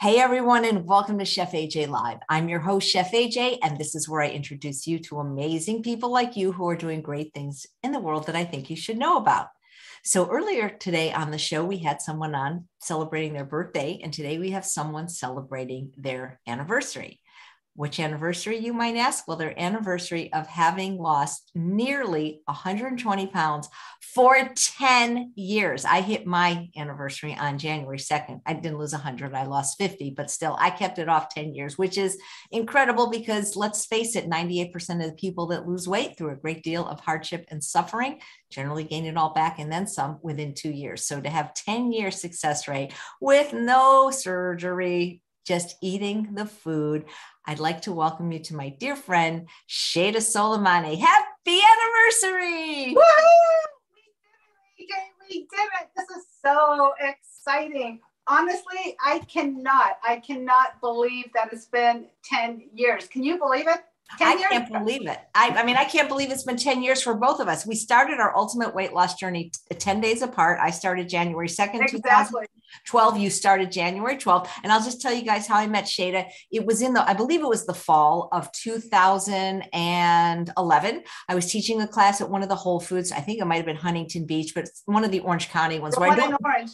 Hey everyone, and welcome to Chef AJ Live. I'm your host, Chef AJ, and this is where I introduce you to amazing people like you who are doing great things in the world that I think you should know about. So, earlier today on the show, we had someone on celebrating their birthday, and today we have someone celebrating their anniversary. Which anniversary, you might ask? Well, their anniversary of having lost nearly 120 pounds for 10 years. I hit my anniversary on January 2nd. I didn't lose 100, I lost 50, but still, I kept it off 10 years, which is incredible because let's face it, 98% of the people that lose weight through a great deal of hardship and suffering generally gain it all back and then some within two years. So to have 10 year success rate with no surgery, just eating the food. I'd like to welcome you to my dear friend, Shayda Soleymani. Happy anniversary! Woo-hoo! We did it, we did it. This is so exciting. Honestly, I cannot, I cannot believe that it's been 10 years. Can you believe it? I can't believe it. I, I, mean, I can't believe it's been 10 years for both of us. We started our ultimate weight loss journey t- 10 days apart. I started January 2nd, exactly. 2012. You started January 12th. And I'll just tell you guys how I met Shayda. It was in the, I believe it was the fall of 2011. I was teaching a class at one of the Whole Foods. I think it might have been Huntington Beach, but one of the Orange County ones. The where one I don't, Orange.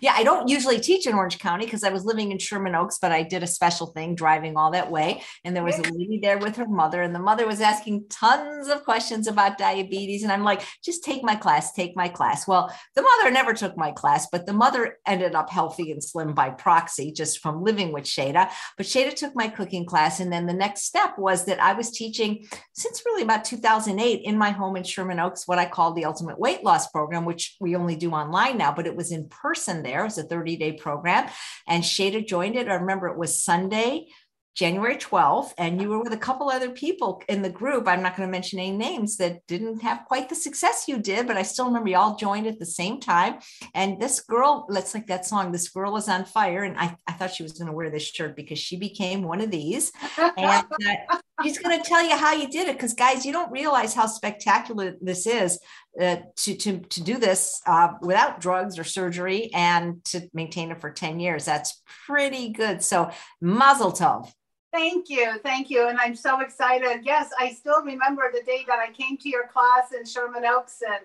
Yeah, I don't usually teach in Orange County because I was living in Sherman Oaks, but I did a special thing driving all that way. And there was a lady there with her mother, and the mother was asking tons of questions about diabetes. And I'm like, just take my class, take my class. Well, the mother never took my class, but the mother ended up healthy and slim by proxy just from living with Shayda. But Shayda took my cooking class. And then the next step was that I was teaching since really about 2008 in my home in Sherman Oaks, what I call the Ultimate Weight Loss Program, which we only do online now, but it was in person there. It was a 30 day program. And Shayda joined it. I remember it was Sunday, January 12th, and you were with a couple other people in the group. I'm not going to mention any names that didn't have quite the success you did, but I still remember you all joined at the same time. And this girl, let's like that song, This Girl is on Fire. And I, I thought she was going to wear this shirt because she became one of these. And uh, she's going to tell you how you did it. Because, guys, you don't realize how spectacular this is uh, to, to, to do this uh, without drugs or surgery and to maintain it for 10 years. That's pretty good. So, mazel tov. Thank you. Thank you. And I'm so excited. Yes, I still remember the day that I came to your class in Sherman Oaks and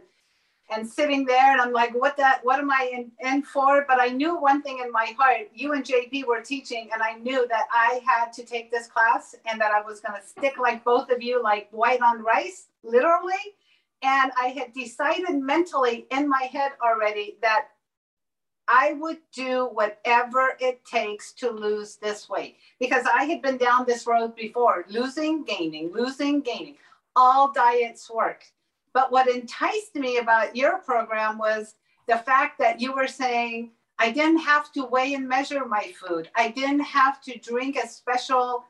and sitting there and I'm like, what that what am I in, in for? But I knew one thing in my heart, you and JP were teaching, and I knew that I had to take this class and that I was gonna stick like both of you, like white on rice, literally. And I had decided mentally in my head already that I would do whatever it takes to lose this weight because I had been down this road before losing, gaining, losing, gaining. All diets work. But what enticed me about your program was the fact that you were saying, I didn't have to weigh and measure my food. I didn't have to drink a special,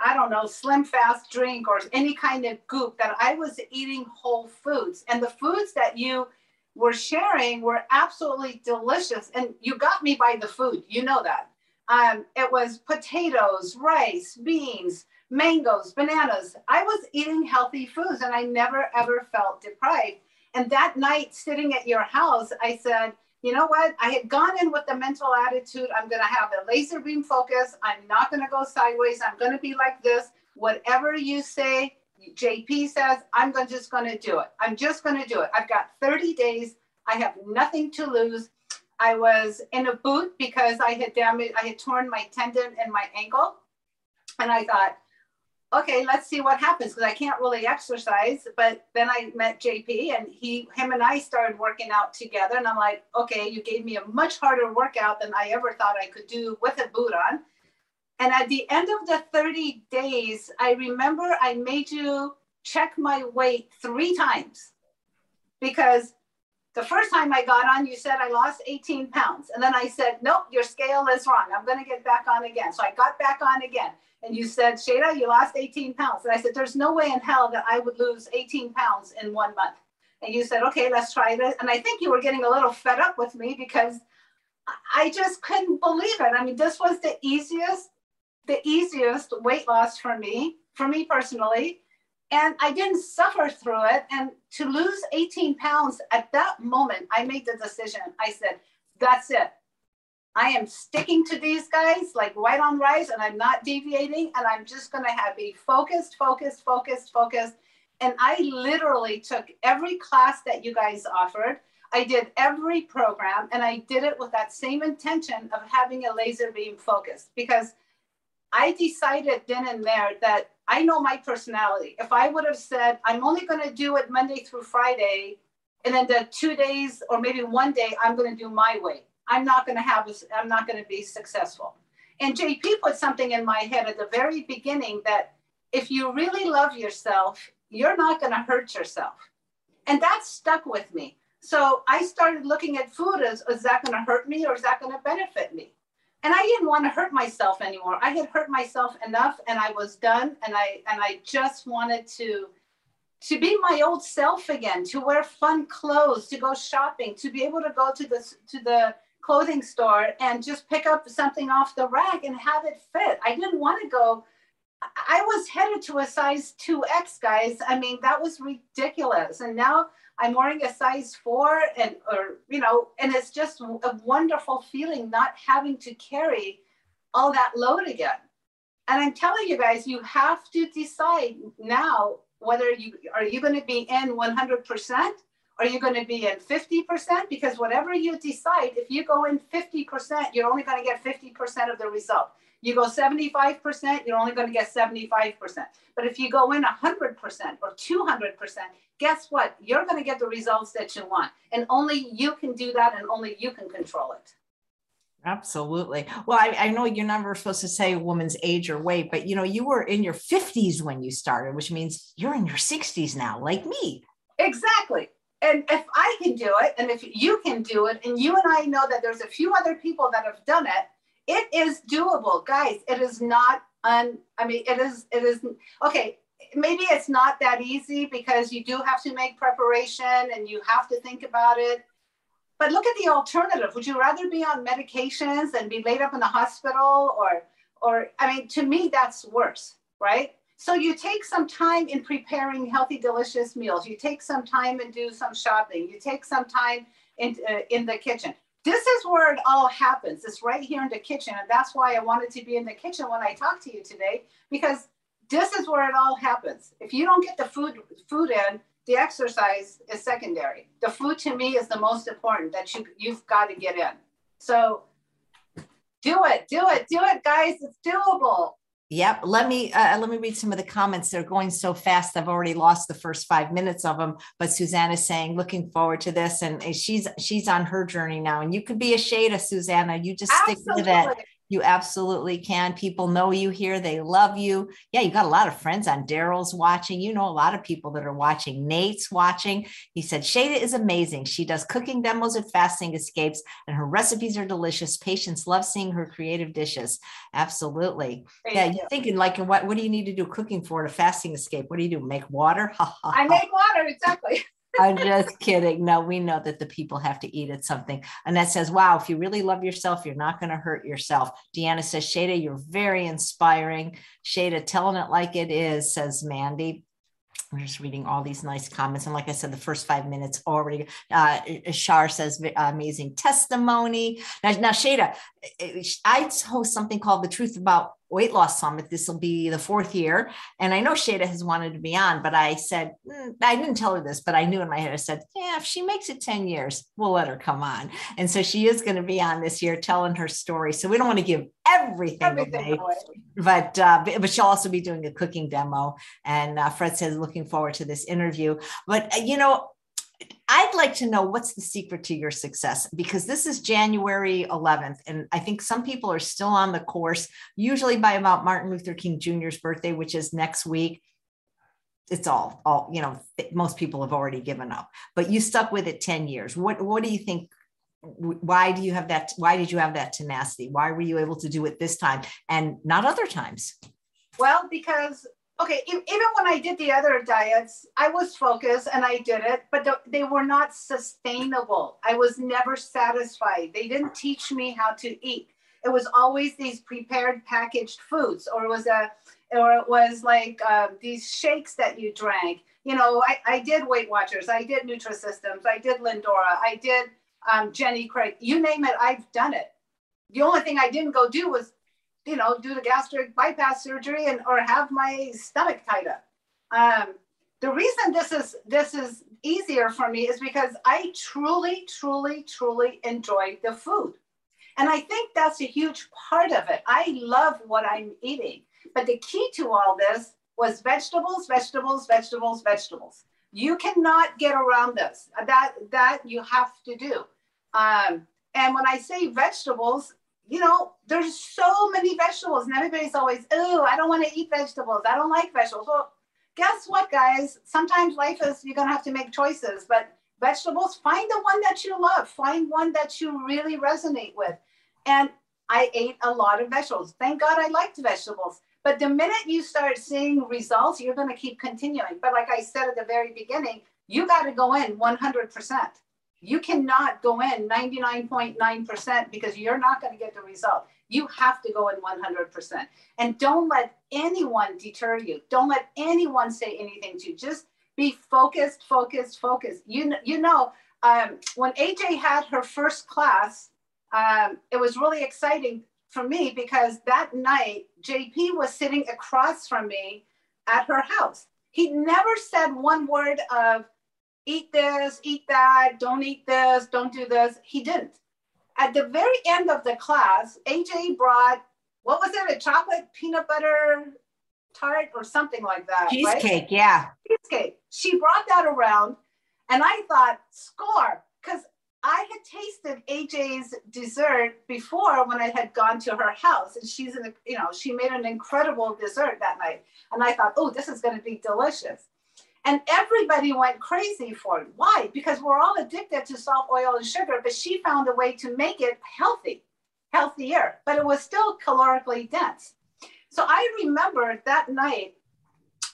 I don't know, slim fast drink or any kind of goop, that I was eating whole foods. And the foods that you were sharing were absolutely delicious. And you got me by the food, you know that. Um, it was potatoes, rice, beans, mangoes, bananas. I was eating healthy foods and I never ever felt deprived. And that night, sitting at your house, I said, you know what? I had gone in with the mental attitude I'm going to have a laser beam focus. I'm not going to go sideways. I'm going to be like this. Whatever you say, JP says, I'm going, just going to do it. I'm just going to do it. I've got 30 days. I have nothing to lose. I was in a boot because I had damaged, I had torn my tendon and my ankle. And I thought, okay, let's see what happens because I can't really exercise. But then I met JP and he, him and I started working out together. And I'm like, okay, you gave me a much harder workout than I ever thought I could do with a boot on. And at the end of the 30 days, I remember I made you check my weight three times because the first time I got on, you said I lost 18 pounds. And then I said, nope, your scale is wrong. I'm going to get back on again. So I got back on again. And you said, Shayda, you lost 18 pounds. And I said, there's no way in hell that I would lose 18 pounds in one month. And you said, okay, let's try this. And I think you were getting a little fed up with me because I just couldn't believe it. I mean, this was the easiest the easiest weight loss for me, for me personally. And I didn't suffer through it. And to lose 18 pounds at that moment, I made the decision. I said, that's it. I am sticking to these guys like white on rice and I'm not deviating and I'm just going to have be focused, focused, focused, focused. And I literally took every class that you guys offered. I did every program and I did it with that same intention of having a laser beam focus because I decided then and there that I know my personality. If I would have said, I'm only going to do it Monday through Friday, and then the two days or maybe one day, I'm going to do my way, I'm not going to have, a, I'm not going to be successful. And JP put something in my head at the very beginning that if you really love yourself, you're not going to hurt yourself. And that stuck with me. So I started looking at food as is that going to hurt me or is that going to benefit me? And I didn't want to hurt myself anymore. I had hurt myself enough and I was done and I and I just wanted to to be my old self again, to wear fun clothes, to go shopping, to be able to go to the to the clothing store and just pick up something off the rack and have it fit. I didn't want to go I was headed to a size 2X, guys. I mean, that was ridiculous. And now I'm wearing a size four and, or, you know, and it's just a wonderful feeling not having to carry all that load again. And I'm telling you guys, you have to decide now whether you are you going to be in 100% are you going to be in 50% because whatever you decide if you go in 50% you're only going to get 50% of the result you go 75%, you're only going to get 75%. But if you go in 100% or 200%, guess what? You're going to get the results that you want. And only you can do that and only you can control it. Absolutely. Well, I, I, know you're never supposed to say a woman's age or weight, but you know, you were in your 50s when you started, which means you're in your 60s now, like me. Exactly. And if I can do it, and if you can do it, and you and I know that there's a few other people that have done it, it is doable, guys. It is not un. I mean, it is. It is okay. Maybe it's not that easy because you do have to make preparation and you have to think about it. But look at the alternative. Would you rather be on medications and be laid up in the hospital, or, or I mean, to me, that's worse, right? So you take some time in preparing healthy, delicious meals. You take some time and do some shopping. You take some time in, uh, in the kitchen this is where it all happens. It's right here in the kitchen. And that's why I wanted to be in the kitchen when I talk to you today, because this is where it all happens. If you don't get the food food in, the exercise is secondary. The food to me is the most important that you you've got to get in. So do it, do it, do it, guys. It's doable. Yep. Let me uh, let me read some of the comments. They're going so fast. I've already lost the first five minutes of them. But Susanna is saying, looking forward to this, and she's she's on her journey now. And you could be a shade of Susanna. You just Absolutely. stick with it. You absolutely can. People know you here. They love you. Yeah, you got a lot of friends on. Daryl's watching. You know a lot of people that are watching. Nate's watching. He said, Shayda is amazing. She does cooking demos at Fasting Escapes, and her recipes are delicious. Patients love seeing her creative dishes. Absolutely. Thank yeah, you're thinking like, what, what do you need to do cooking for a fasting escape? What do you do? Make water? I make water, exactly. I'm just kidding. No, we know that the people have to eat at something. Annette says, wow, if you really love yourself, you're not going to hurt yourself. Deanna says, Shayda, you're very inspiring. Shayda, telling it like it is, says Mandy. I'm just reading all these nice comments. And like I said, the first five minutes already, uh, Shar says, amazing testimony. Now, now Shayda, I host something called The Truth About weight loss summit. This will be the fourth year. And I know Shayda has wanted to be on, but I said, mm, I didn't tell her this, but I knew in my head, I said, yeah, if she makes it 10 years, we'll let her come on. And so she is going to be on this year telling her story. So we don't want to give everything, everything away, away. But, uh, but she'll also be doing a cooking demo. And uh, Fred says, looking forward to this interview. But, uh, you know, I'd like to know what's the secret to your success because this is January 11th. And I think some people are still on the course, usually by about Martin Luther King Jr.'s birthday, which is next week. It's all, all, you know, most people have already given up, but you stuck with it 10 years. What, what do you think? Why do you have that? Why did you have that tenacity? Why were you able to do it this time and not other times? Well, because okay, even when I did the other diets, I was focused and I did it, but they were not sustainable. I was never satisfied. They didn't teach me how to eat. It was always these prepared packaged foods, or it was a, or it was like uh, these shakes that you drank. You know, I, I did Weight Watchers, I did Nutrisystems, I did Lindora, I did um, Jenny Craig. You name it, I've done it. the only thing I didn't go do was, you know, do the gastric bypass surgery and or have my stomach tied up. Um, the reason this is this is easier for me is because I truly, truly, truly enjoy the food. And I think that's a huge part of it. I love what I'm eating. But the key to all this was vegetables, vegetables, vegetables, vegetables. You cannot get around this. That that you have to do. Um, and when I say vegetables, you know, there's so many vegetables, and everybody's always, oh, I don't want to eat vegetables. I don't like vegetables. Well, guess what, guys? Sometimes life is you're gonna have to make choices, but vegetables, find the one that you love, find one that you really resonate with. And I ate a lot of vegetables. Thank God I liked vegetables. But the minute you start seeing results, you're going to keep continuing. But like I said at the very beginning, you got to go in 100%. You cannot go in 99.9% because you're not going to get the result. You have to go in 100%. And don't let anyone deter you. Don't let anyone say anything to you. Just be focused, focused, focused. You, you know, um, when AJ had her first class, um, it was really exciting for me because that night JP was sitting across from me at her house. He never said one word of eat this, eat that, don't eat this, don't do this. He didn't. At the very end of the class, AJ brought what was it, a chocolate peanut butter tart or something like that. Cheesecake, right? yeah. Cheesecake. She brought that around, and I thought, score, because I had tasted AJ's dessert before when I had gone to her house, and she's in, a, you know, she made an incredible dessert that night, and I thought, oh, this is going to be delicious. And everybody went crazy for it. Why? Because we're all addicted to salt, oil, and sugar, but she found a way to make it healthy, healthier, but it was still calorically dense. So I remember that night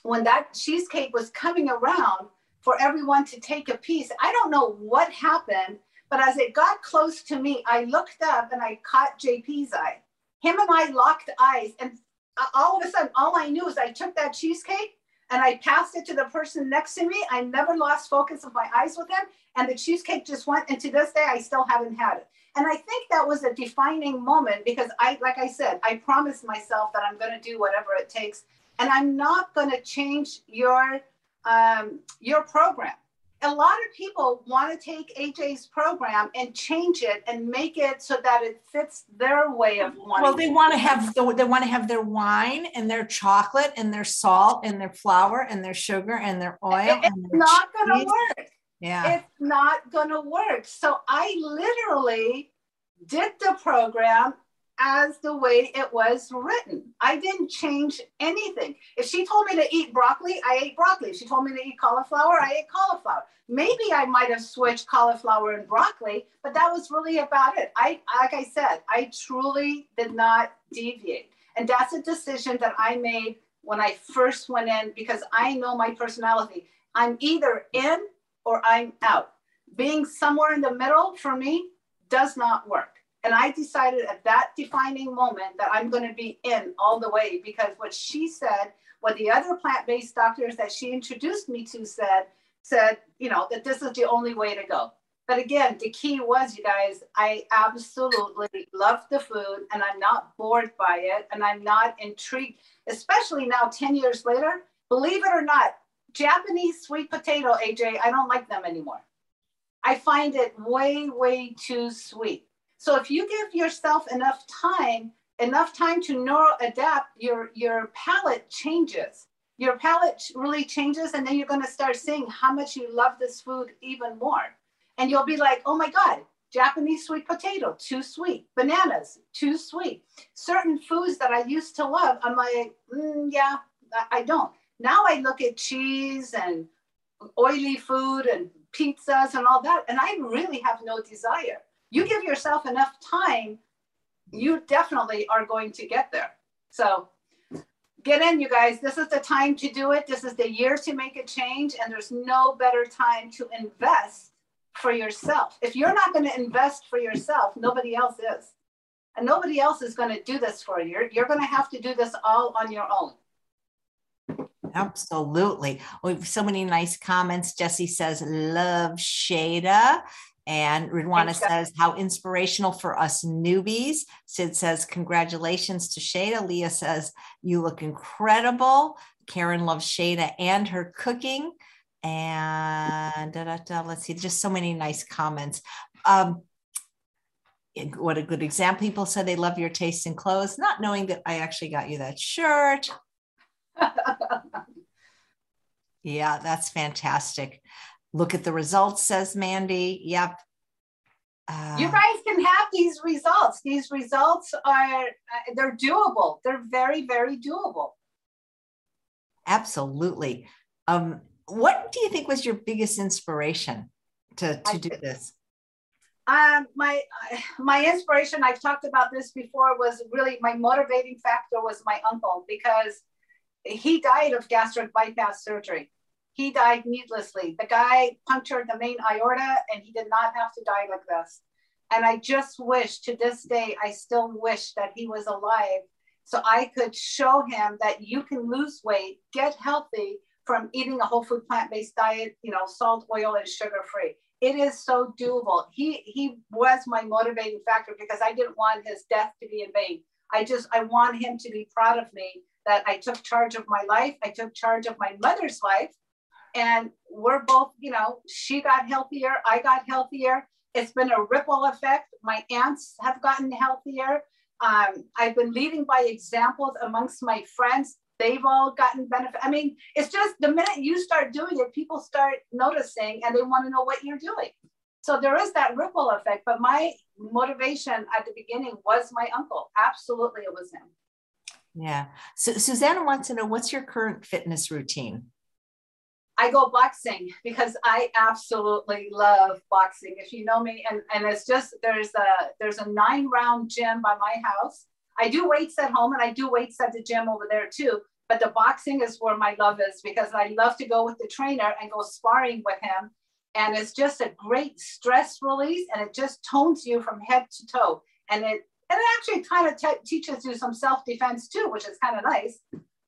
when that cheesecake was coming around for everyone to take a piece. I don't know what happened, but as it got close to me, I looked up and I caught JP's eye. Him and I locked eyes, and uh, all of a sudden, all I knew is I took that cheesecake and I passed it to the person next to me. I never lost focus of my eyes with him, and the cheesecake just went. And to this day, I still haven't had it. And I think that was a defining moment because I, like I said, I promised myself that I'm going to do whatever it takes, and I'm not going to change your um, your program a lot of people want to take AJ's program and change it and make it so that it fits their way of wanting. Well, they want to have the, they want to have their wine and their chocolate and their salt and their flour and their sugar and their oil. It's and not going to work. Yeah, it's not going to work. So I literally did the program as the way it was written. I didn't change anything. If she told me to eat broccoli, I ate broccoli. If she told me to eat cauliflower, I ate cauliflower. Maybe I might have switched cauliflower and broccoli, but that was really about it. I like I said, I truly did not deviate. And that's a decision that I made when I first went in because I know my personality. I'm either in or I'm out. Being somewhere in the middle for me does not work. And I decided at that defining moment that I'm going to be in all the way because what she said, what the other plant based doctors that she introduced me to said, said, you know, that this is the only way to go. But again, the key was, you guys, I absolutely love the food and I'm not bored by it and I'm not intrigued, especially now 10 years later. Believe it or not, Japanese sweet potato, AJ, I don't like them anymore. I find it way, way too sweet. So if you give yourself enough time, enough time to neuro adapt, your, your palate changes. Your palate really changes, and then you're going to start seeing how much you love this food even more. And you'll be like, oh my God, Japanese sweet potato, too sweet. Bananas, too sweet. Certain foods that I used to love, I'm like, mm, yeah, I don't. Now I look at cheese and oily food and pizzas and all that, and I really have no desire you give yourself enough time, you definitely are going to get there. So get in, you guys. This is the time to do it. This is the year to make a change, and there's no better time to invest for yourself. If you're not going to invest for yourself, nobody else is. And nobody else is going to do this for you. You're, you're going to have to do this all on your own. Absolutely. We have so many nice comments. Jesse says, love Shayda. And Ridwana says, how inspirational for us newbies. Sid says, congratulations to Shayda. Leah says, you look incredible. Karen loves Shayda and her cooking. And da, da, da, let's see, just so many nice comments. Um, what a good example. People said they love your taste in clothes, not knowing that I actually got you that shirt. yeah, that's fantastic. Look at the results, says Mandy. Yep. Uh, you guys can have these results. These results are, uh, they're doable. They're very, very doable. Absolutely. Um, what do you think was your biggest inspiration to, to do this? Um, my my inspiration, I've talked about this before, was really my motivating factor was my uncle because he died of gastric bypass surgery. He died needlessly. The guy punctured the main aorta and he did not have to die like this. And I just wish to this day, I still wish that he was alive so I could show him that you can lose weight, get healthy from eating a whole food plant based diet, you know, salt, oil, and sugar free it is so doable. He he was my motivating factor because I didn't want his death to be in vain. I just I want him to be proud of me that I took charge of my life. I took charge of my mother's life, and we're both you know she got healthier, I got healthier. It's been a ripple effect. My aunts have gotten healthier. Um, I've been leading by examples amongst my friends they've all gotten benefit. I mean, it's just the minute you start doing it, people start noticing and they want to know what you're doing. So there is that ripple effect. But my motivation at the beginning was my uncle. Absolutely, it was him. Yeah. So Susanna wants to know what's your current fitness routine? I go boxing because I absolutely love boxing. If you know me, and, and it's just there's a there's a nine round gym by my house I do weights at home and I do weights at the gym over there too. But the boxing is where my love is because I love to go with the trainer and go sparring with him. And it's just a great stress release and it just tones you from head to toe. And it, and it actually kind of te- teaches you some self defense too, which is kind of nice.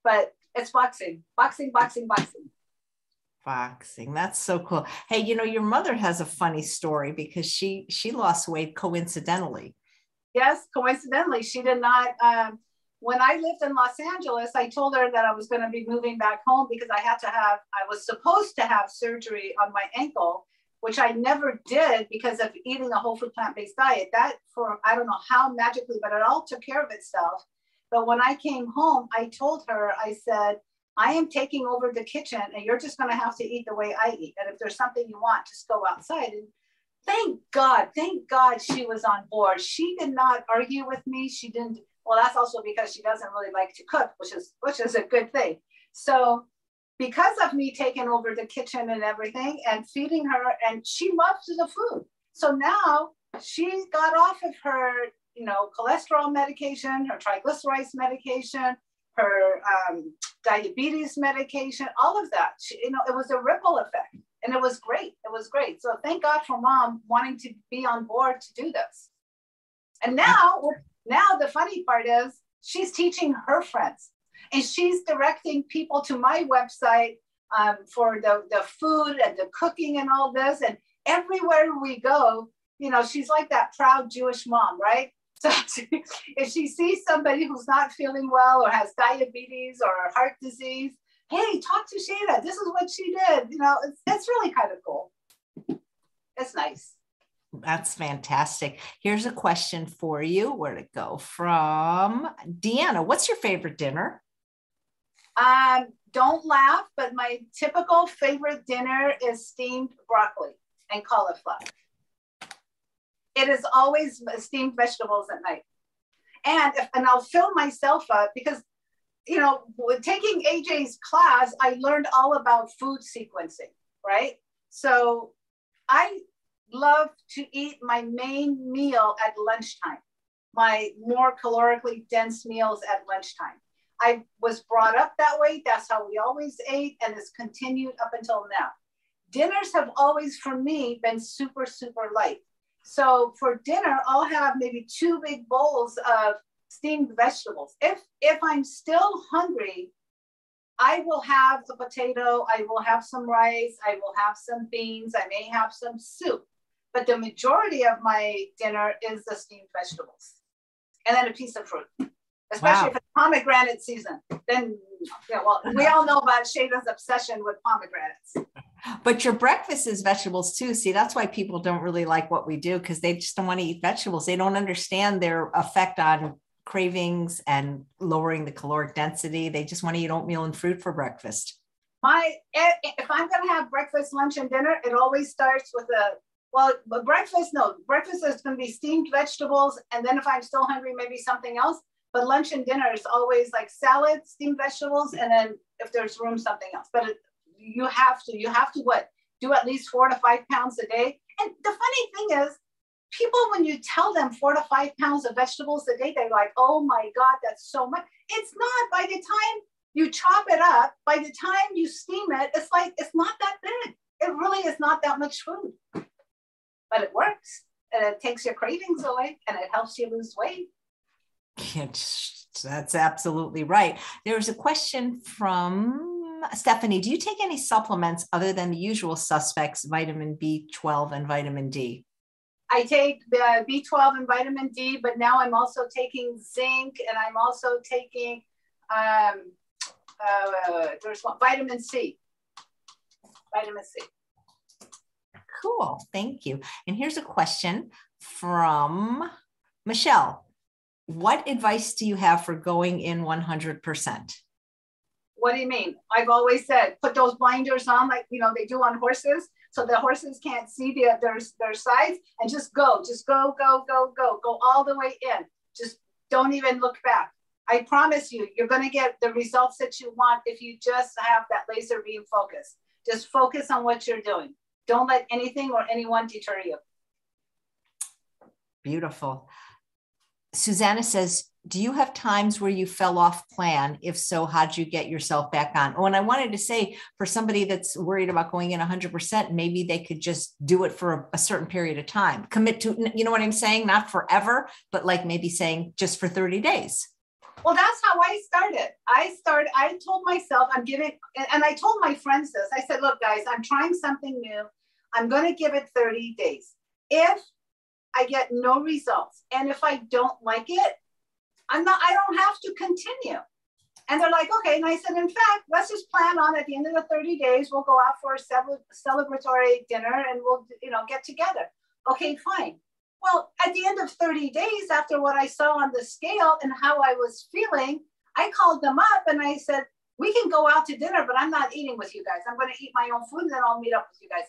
But it's boxing, boxing, boxing, boxing. Boxing. That's so cool. Hey, you know, your mother has a funny story because she she lost weight coincidentally yes, coincidentally, she did not. Um, when I lived in Los Angeles, I told her that I was going to be moving back home because I had to have, I was supposed to have surgery on my ankle, which I never did because of eating a whole food plant based diet. That, for I don't know how magically, but it all took care of itself. But when I came home, I told her, I said, I am taking over the kitchen and you're just going to have to eat the way I eat. And if there's something you want, just go outside. And thank God, thank God she was on board. She did not argue with me. She didn't, well, that's also because she doesn't really like to cook, which is which is a good thing. So because of me taking over the kitchen and everything and feeding her, and she loves the food. So now she got off of her, you know, cholesterol medication, her triglycerides medication, her um, diabetes medication, all of that. She, you know, it was a ripple effect and it was great. It was great. So thank God for mom wanting to be on board to do this. And now, now the funny part is she's teaching her friends and she's directing people to my website um, for the, the food and the cooking and all this. And everywhere we go, you know, she's like that proud Jewish mom, right? So if she sees somebody who's not feeling well or has diabetes or heart disease, hey, talk to Shayda. This is what she did. You know, it's, it's really kind of cool. It's nice. That's fantastic. Here's a question for you. Where'd it go from? Deanna, what's your favorite dinner? Um, don't laugh, but my typical favorite dinner is steamed broccoli and cauliflower. It is always steamed vegetables at night. And if, and I'll fill myself up because you know, taking AJ's class, I learned all about food sequencing, right? So I love to eat my main meal at lunchtime, my more calorically dense meals at lunchtime. I was brought up that way. That's how we always ate, and it's continued up until now. Dinners have always, for me, been super, super light. So for dinner, I'll have maybe two big bowls of steamed vegetables. If if I'm still hungry, I will have the potato, I will have some rice, I will have some beans, I may have some soup. but the majority of my dinner is the steamed vegetables and then a piece of fruit, especially wow. if it's pomegranate season. Then, yeah, well, we all know about Shayda's obsession with pomegranates. But your breakfast is vegetables too. See, that's why people don't really like what we do because they just don't want to eat vegetables. They don't understand their effect on cravings and lowering the caloric density. They just want to eat oatmeal and fruit for breakfast. My eh, eh, if I'm going to have breakfast, lunch, and dinner, it always starts with a well, but breakfast, no, breakfast is going to be steamed vegetables. And then if I'm still hungry, maybe something else. But lunch and dinner is always like salad, steamed vegetables, and then if there's room, something else. But it, you have to, you have to what? Do at least four to five pounds a day. And the funny thing is, people, when you tell them four to five pounds of vegetables a day, they're like, oh my God, that's so much. It's not. By the time you chop it up, by the time you steam it, it's like, it's not that big. It really is not that much food but it works and it takes your cravings away and it helps you lose weight. that's absolutely right. There's a question from Stephanie. Do you take any supplements other than the usual suspects, vitamin B12 and vitamin D? I take the B12 and vitamin D, but now I'm also taking zinc and I'm also taking um, uh, there's one, vitamin C. Vitamin C. Cool. Thank you. And here's a question from Michelle. What advice do you have for going in 100%? What do you mean? I've always said put those blinders on, like you know they do on horses, so the horses can't see the, their their sides, and just go, just go, go, go, go, go all the way in. Just don't even look back. I promise you, you're going to get the results that you want if you just have that laser beam focus. Just focus on what you're doing. Don't let anything or anyone deter you. Beautiful. Susanna says, do you have times where you fell off plan? If so, how'd you get yourself back on? Oh, and I wanted to say for somebody that's worried about going in 100%, maybe they could just do it for a, a, certain period of time. Commit to, you know what I'm saying? Not forever, but like maybe saying just for 30 days. Well, that's how I started. I started, I told myself I'm giving, and I told my friends this. I said, look, guys, I'm trying something new. I'm going to give it 30 days. If I get no results and if I don't like it, I'm not, I don't have to continue. And they're like, okay. And I said, in fact, let's just plan on at the end of the 30 days, we'll go out for a celebratory dinner and we'll, you know, get together. Okay, fine. Well, at the end of 30 days, after what I saw on the scale and how I was feeling, I called them up and I said, we can go out to dinner, but I'm not eating with you guys. I'm going to eat my own food and then I'll meet up with you guys.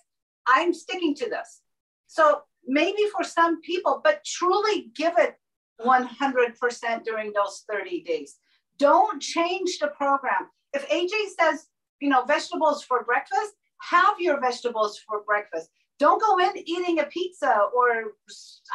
I'm sticking to this. So maybe for some people, but truly give it 100% during those 30 days. Don't change the program. If AJ says, you know, vegetables for breakfast, have your vegetables for breakfast. Don't go in eating a pizza or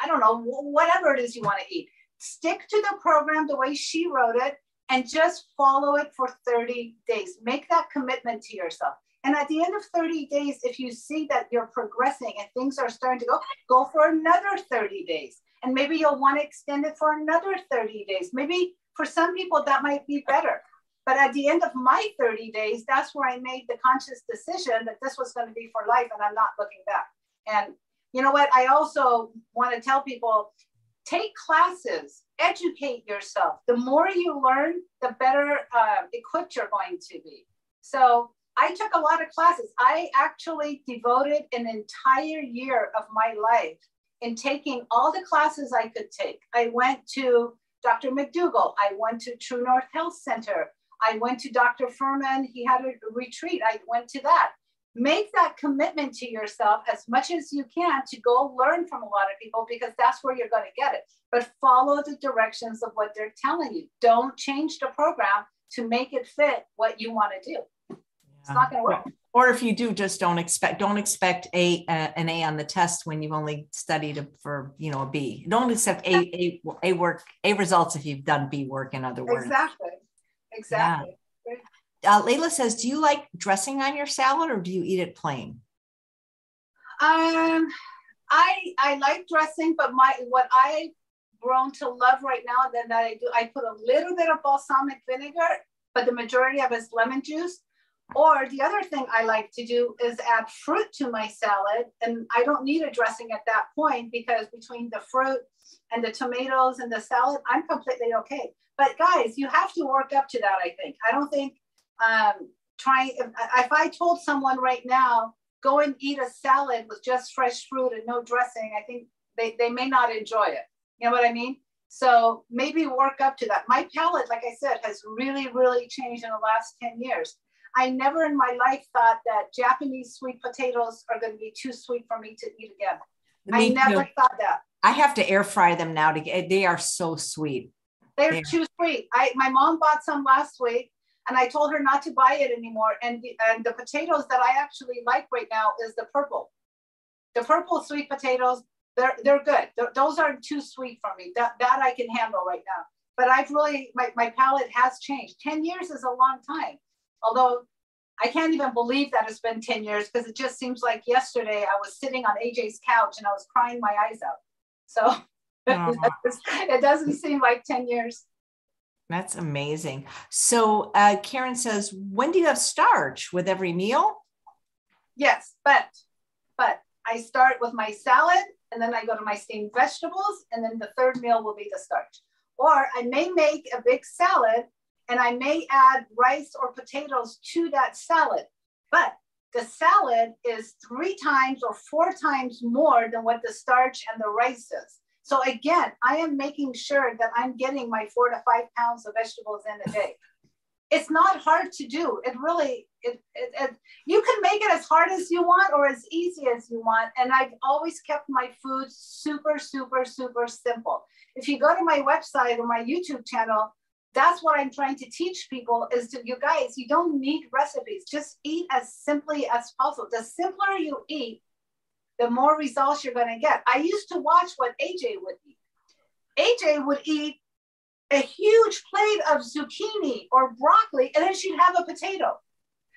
I don't know, whatever it is you want to eat. Stick to the program the way she wrote it and just follow it for 30 days. Make that commitment to yourself. And at the end of 30 days, if you see that you're progressing and things are starting to go, go for another 30 days. And maybe you'll want to extend it for another 30 days. Maybe for some people that might be better. But at the end of my 30 days, that's where I made the conscious decision that this was going to be for life and I'm not looking back. And you know what? I also want to tell people take classes, educate yourself. The more you learn, the better uh, equipped you're going to be. So I took a lot of classes. I actually devoted an entire year of my life in taking all the classes I could take. I went to Dr. McDougall. I went to True North Health Center. I went to Dr. Fuhrman, He had a retreat. I went to that. Make that commitment to yourself as much as you can to go learn from a lot of people because that's where you're going to get it. But follow the directions of what they're telling you. Don't change the program to make it fit what you want to do. It's not going to work. Or if you do, just don't expect don't expect a uh, an A on the test when you've only studied for you know a B. Don't accept a a, a work a results if you've done B work. In other words, exactly, exactly. Yeah. Uh, Layla says, "Do you like dressing on your salad, or do you eat it plain?" Um, I I like dressing, but my what I've grown to love right now then that I do I put a little bit of balsamic vinegar, but the majority of it's lemon juice Or the other thing I like to do is add fruit to my salad. And I don't need a dressing at that point because between the fruit and the tomatoes and the salad, I'm completely okay. But guys, you have to work up to that, I think. I don't think um, trying, if, if I told someone right now, go and eat a salad with just fresh fruit and no dressing, I think they, they may not enjoy it. You know what I mean? So maybe work up to that. My palate, like I said, has really, really changed in the last 10 years. I never in my life thought that Japanese sweet potatoes are going to be too sweet for me to eat again. Me I never too. thought that. I have to air fry them now to get, eh, they are so sweet. They're, too sweet. I, my mom bought some last week and I told her not to buy it anymore. And the, and the potatoes that I actually like right now is the purple. The purple sweet potatoes, they're they're good. They're, those aren't too sweet for me. That that I can handle right now. But I've really my my palate has changed. Ten years is a long time. Although I can't even believe that it's been ten years because it just seems like yesterday I was sitting on AJ's couch and I was crying my eyes out. So it doesn't seem like ten years. That's amazing. So uh, Karen says, when do you have starch with every meal? Yes, but but I start with my salad and then I go to my steamed vegetables, and then the third meal will be the starch. Or I may make a big salad and I may add rice or potatoes to that salad. But the salad is three times or four times more than what the starch and the rice is. So again, I am making sure that I'm getting my four to five pounds of vegetables in a day it's not hard to do. It really, it, it, it, you can make it as hard as you want or as easy as you want. And I've always kept my food super, super, super simple. If you go to my website or my YouTube channel, that's what I'm trying to teach people is to you guys, you don't need recipes. Just eat as simply as possible. The simpler you eat, the more results you're going to get. I used to watch what AJ would eat. AJ would eat a huge plate of zucchini or broccoli, and then she'd have a potato.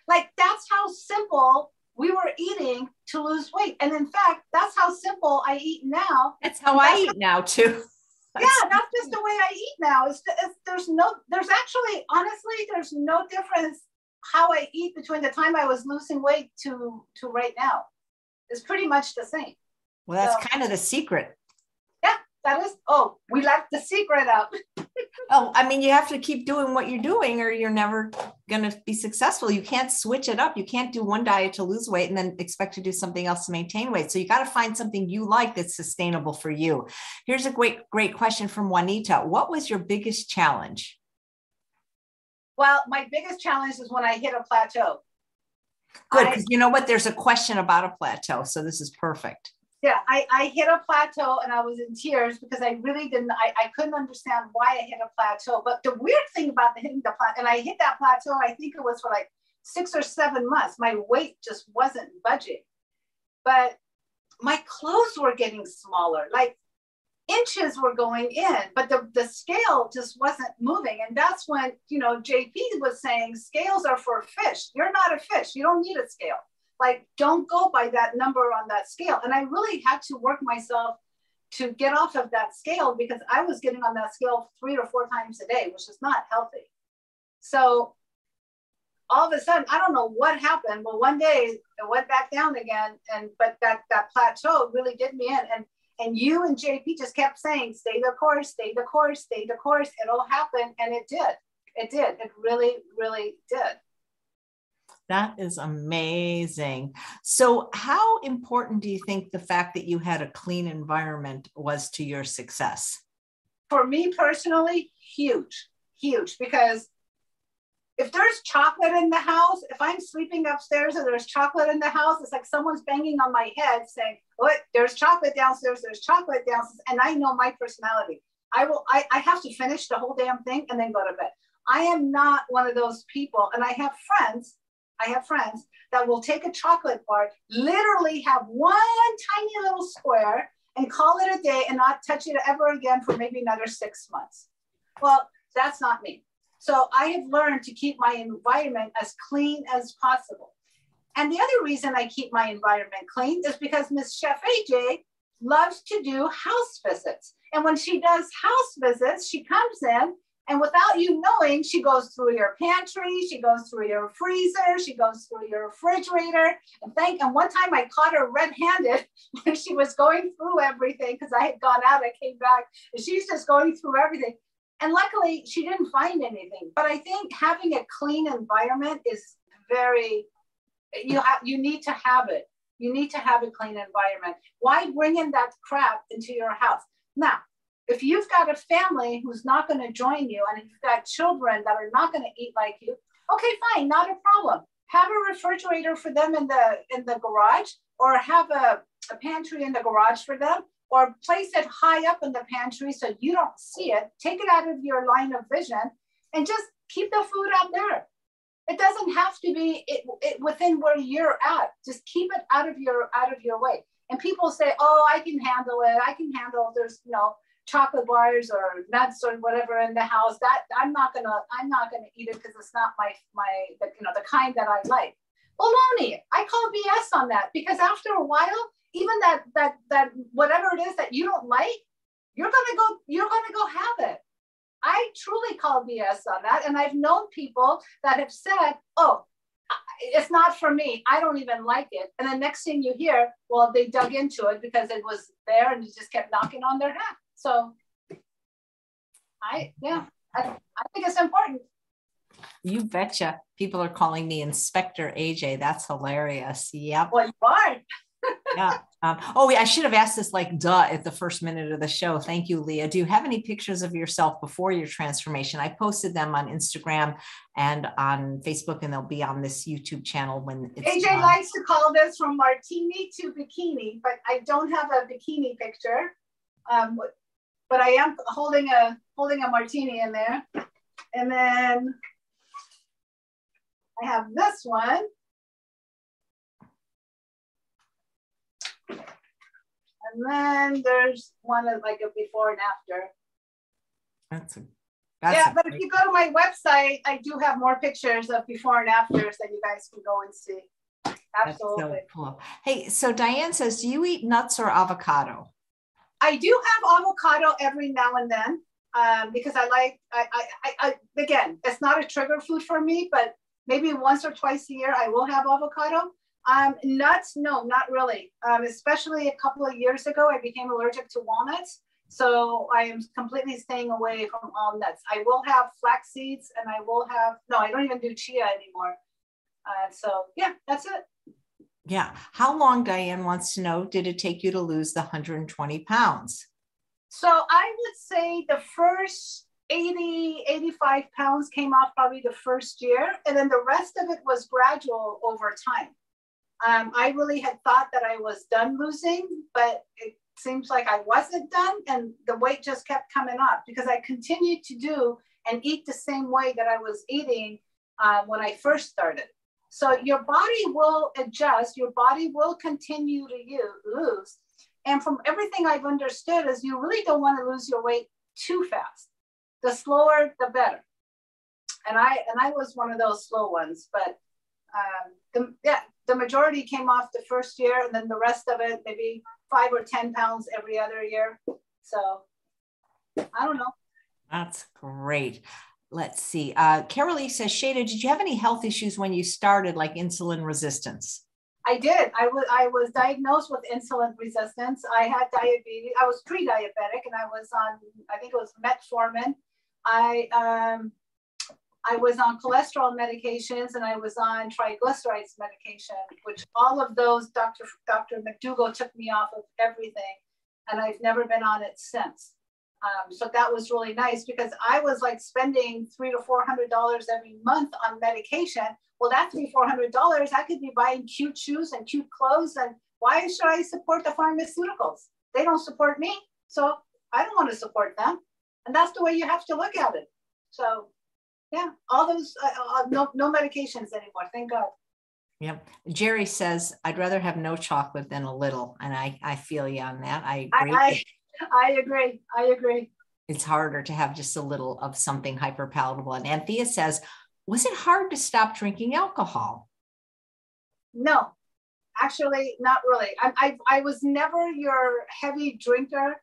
Like that's how simple we were eating to lose weight. And in fact, that's how simple I eat now. That's how I eat now too. Yeah, that's just the way I eat now. It's, it's, there's no, there's actually, honestly, there's no difference how I eat between the time I was losing weight to to right now. It's pretty much the same. Well, that's so, kind of the secret. That is. Oh, we left the secret out. oh, I mean, you have to keep doing what you're doing or you're never going to be successful. You can't switch it up. You can't do one diet to lose weight and then expect to do something else to maintain weight. So you got to find something you like that's sustainable for you. Here's a great, great question from Juanita. What was your biggest challenge? Well, my biggest challenge is when I hit a plateau. Good, because you know what? There's a question about a plateau. So this is perfect yeah, I, I hit a plateau and I was in tears because I really didn't, I, I couldn't understand why I hit a plateau. But the weird thing about the hitting the plateau, and I hit that plateau, I think it was for like six or seven months. My weight just wasn't budging. But my clothes were getting smaller, like inches were going in, but the, the scale just wasn't moving. And that's when, you know, JP was saying scales are for fish. You're not a fish. You don't need a scale like don't go by that number on that scale. And i really had to work myself to get off of that scale because i was getting on that scale three or four times a day which is not healthy. So all of a sudden i don't know what happened but one day it went back down again and but that that plateau really did me in. And and you and jp just kept saying stay the course stay the course stay the course. It'll happen and it did. It did. It really really did that is amazing. So, how important do you think the fact that you had a clean environment was to your success? For me personally, huge, huge, because if there's chocolate in the house, if I'm sleeping upstairs and there's chocolate in the house, it's like someone's banging on my head saying, What? There's chocolate downstairs, there's chocolate downstairs. And I know my personality. I will, I, I have to finish the whole damn thing and then go to bed. I am not one of those people. And I have friends I have friends that will take a chocolate bar, literally have one tiny little square and call it a day and not touch it ever again for maybe another six months. Well, that's not me. So I have learned to keep my environment as clean as possible. And the other reason I keep my environment clean is because Miss Chef AJ loves to do house visits. And when she does house visits, she comes in And without you knowing, she goes through your pantry, she goes through your freezer, she goes through your refrigerator. And thank and one time I caught her red-handed when she was going through everything because I had gone out, I came back, and she's just going through everything. And luckily she didn't find anything. But I think having a clean environment is very you have you need to have it. You need to have a clean environment. Why bring in that crap into your house? Now, if you've got a family who's not going to join you and you've got children that are not going to eat like you, okay, fine, not a problem. Have a refrigerator for them in the in the garage or have a, a pantry in the garage for them or place it high up in the pantry so you don't see it. Take it out of your line of vision and just keep the food out there. It doesn't have to be it, it, within where you're at. Just keep it out of your out of your way. And people say, "Oh, I can handle it. I can handle." There's you know chocolate bars or nuts or whatever in the house that i'm not gonna i'm not gonna eat it because it's not my my the, you know the kind that i like baloney i call bs on that because after a while even that that that whatever it is that you don't like you're gonna go you're gonna go have it i truly call bs on that and i've known people that have said oh it's not for me. I don't even like it. And the next thing you hear, well, they dug into it because it was there and it just kept knocking on their head. So I, yeah, I, I think it's important. You betcha. People are calling me Inspector AJ. That's hilarious. Yep. Well, you are. yeah. Um, oh, I should have asked this like duh at the first minute of the show. Thank you, Leah. Do you have any pictures of yourself before your transformation? I posted them on Instagram and on Facebook, and they'll be on this YouTube channel when AJ done. likes to call this from martini to bikini, but I don't have a bikini picture. Um, but I am holding a holding a martini in there. And then I have this one. And then there's one of like a before and after. That's a that's yeah, but if you go to my website, I do have more pictures of before and afters that you guys can go and see. Absolutely. So cool. Hey, so Diane says, do you eat nuts or avocado? I do have avocado every now and then um, because I like, I, I, I, again, it's not a trigger food for me, but maybe once or twice a year I will have avocado. Um, nuts, no, not really. Um, especially a couple of years ago, I became allergic to walnuts. So I am completely staying away from all nuts. I will have flax seeds and I will have, no, I don't even do chia anymore. Uh, so yeah, that's it. Yeah. How long, Diane wants to know, did it take you to lose the 120 pounds? So I would say the first 80, 85 pounds came off probably the first year. And then the rest of it was gradual over time. Um, I really had thought that I was done losing, but it seems like I wasn't done. And the weight just kept coming up because I continued to do and eat the same way that I was eating uh, when I first started. So your body will adjust, your body will continue to use, lose. And from everything I've understood is you really don't want to lose your weight too fast. The slower, the better. And I and I was one of those slow ones, but um, the, yeah, the majority came off the first year, and then the rest of it, maybe five or ten pounds every other year. So I don't know. That's great let's see. Uh, Carolee says, Shayda, did you have any health issues when you started, like insulin resistance? I did. I was I was diagnosed with insulin resistance. I had diabetes. I was pre-diabetic, and I was on I think it was metformin. I um, I was on cholesterol medications, and I was on triglycerides medication, which all of those Dr. Dr. McDougall took me off of everything, and I've never been on it since. Um, so that was really nice because I was like spending three to four hundred dollars every month on medication. Well, that three four hundred dollars I could be buying cute shoes and cute clothes. And why should I support the pharmaceuticals? They don't support me, so I don't want to support them. And that's the way you have to look at it. So, yeah, all those uh, uh, no no medications anymore. Thank God. Yep. Jerry says, I'd rather have no chocolate than a little. And I, I feel you on that. I agree. I, I, agree. I agree. It's harder to have just a little of something hyper palatable. And Anthea says, was it hard to stop drinking alcohol? No, actually, not really. I, I, I was never your heavy drinker.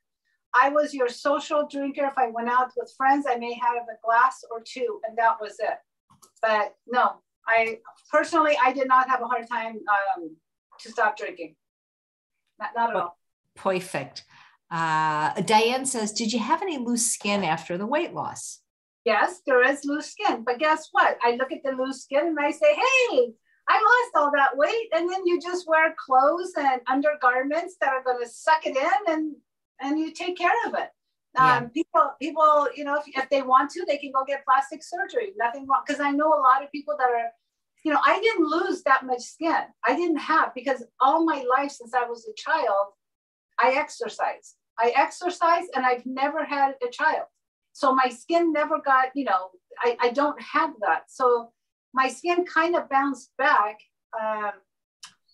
I was your social drinker. If I went out with friends, I may have a glass or two, and that was it. But no, I personally, I did not have a hard time um, to stop drinking. Not, not at all. Perfect. Uh, Diane says, Did you have any loose skin after the weight loss? Yes, there is loose skin. But guess what? I look at the loose skin and I say, Hey, I lost all that weight. And then you just wear clothes and undergarments that are going to suck it in and, and you take care of it. Yeah. Um, people, people, you know, if, if they want to, they can go get plastic surgery. Nothing wrong. Because I know a lot of people that are, you know, I didn't lose that much skin. I didn't have because all my life since I was a child, I exercised. I exercise and I've never had a child. So my skin never got, you know, I, I don't have that. So my skin kind of bounced back. Um,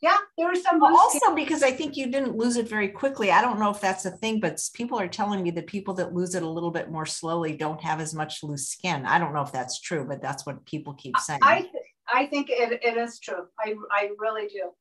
yeah, there were some. Well, also, skin. because I think you didn't lose it very quickly. I don't know if that's a thing, but people are telling me that people that lose it a little bit more slowly don't have as much loose skin. I don't know if that's true, but that's what people keep saying. I, I think it, it is true. I, I really do.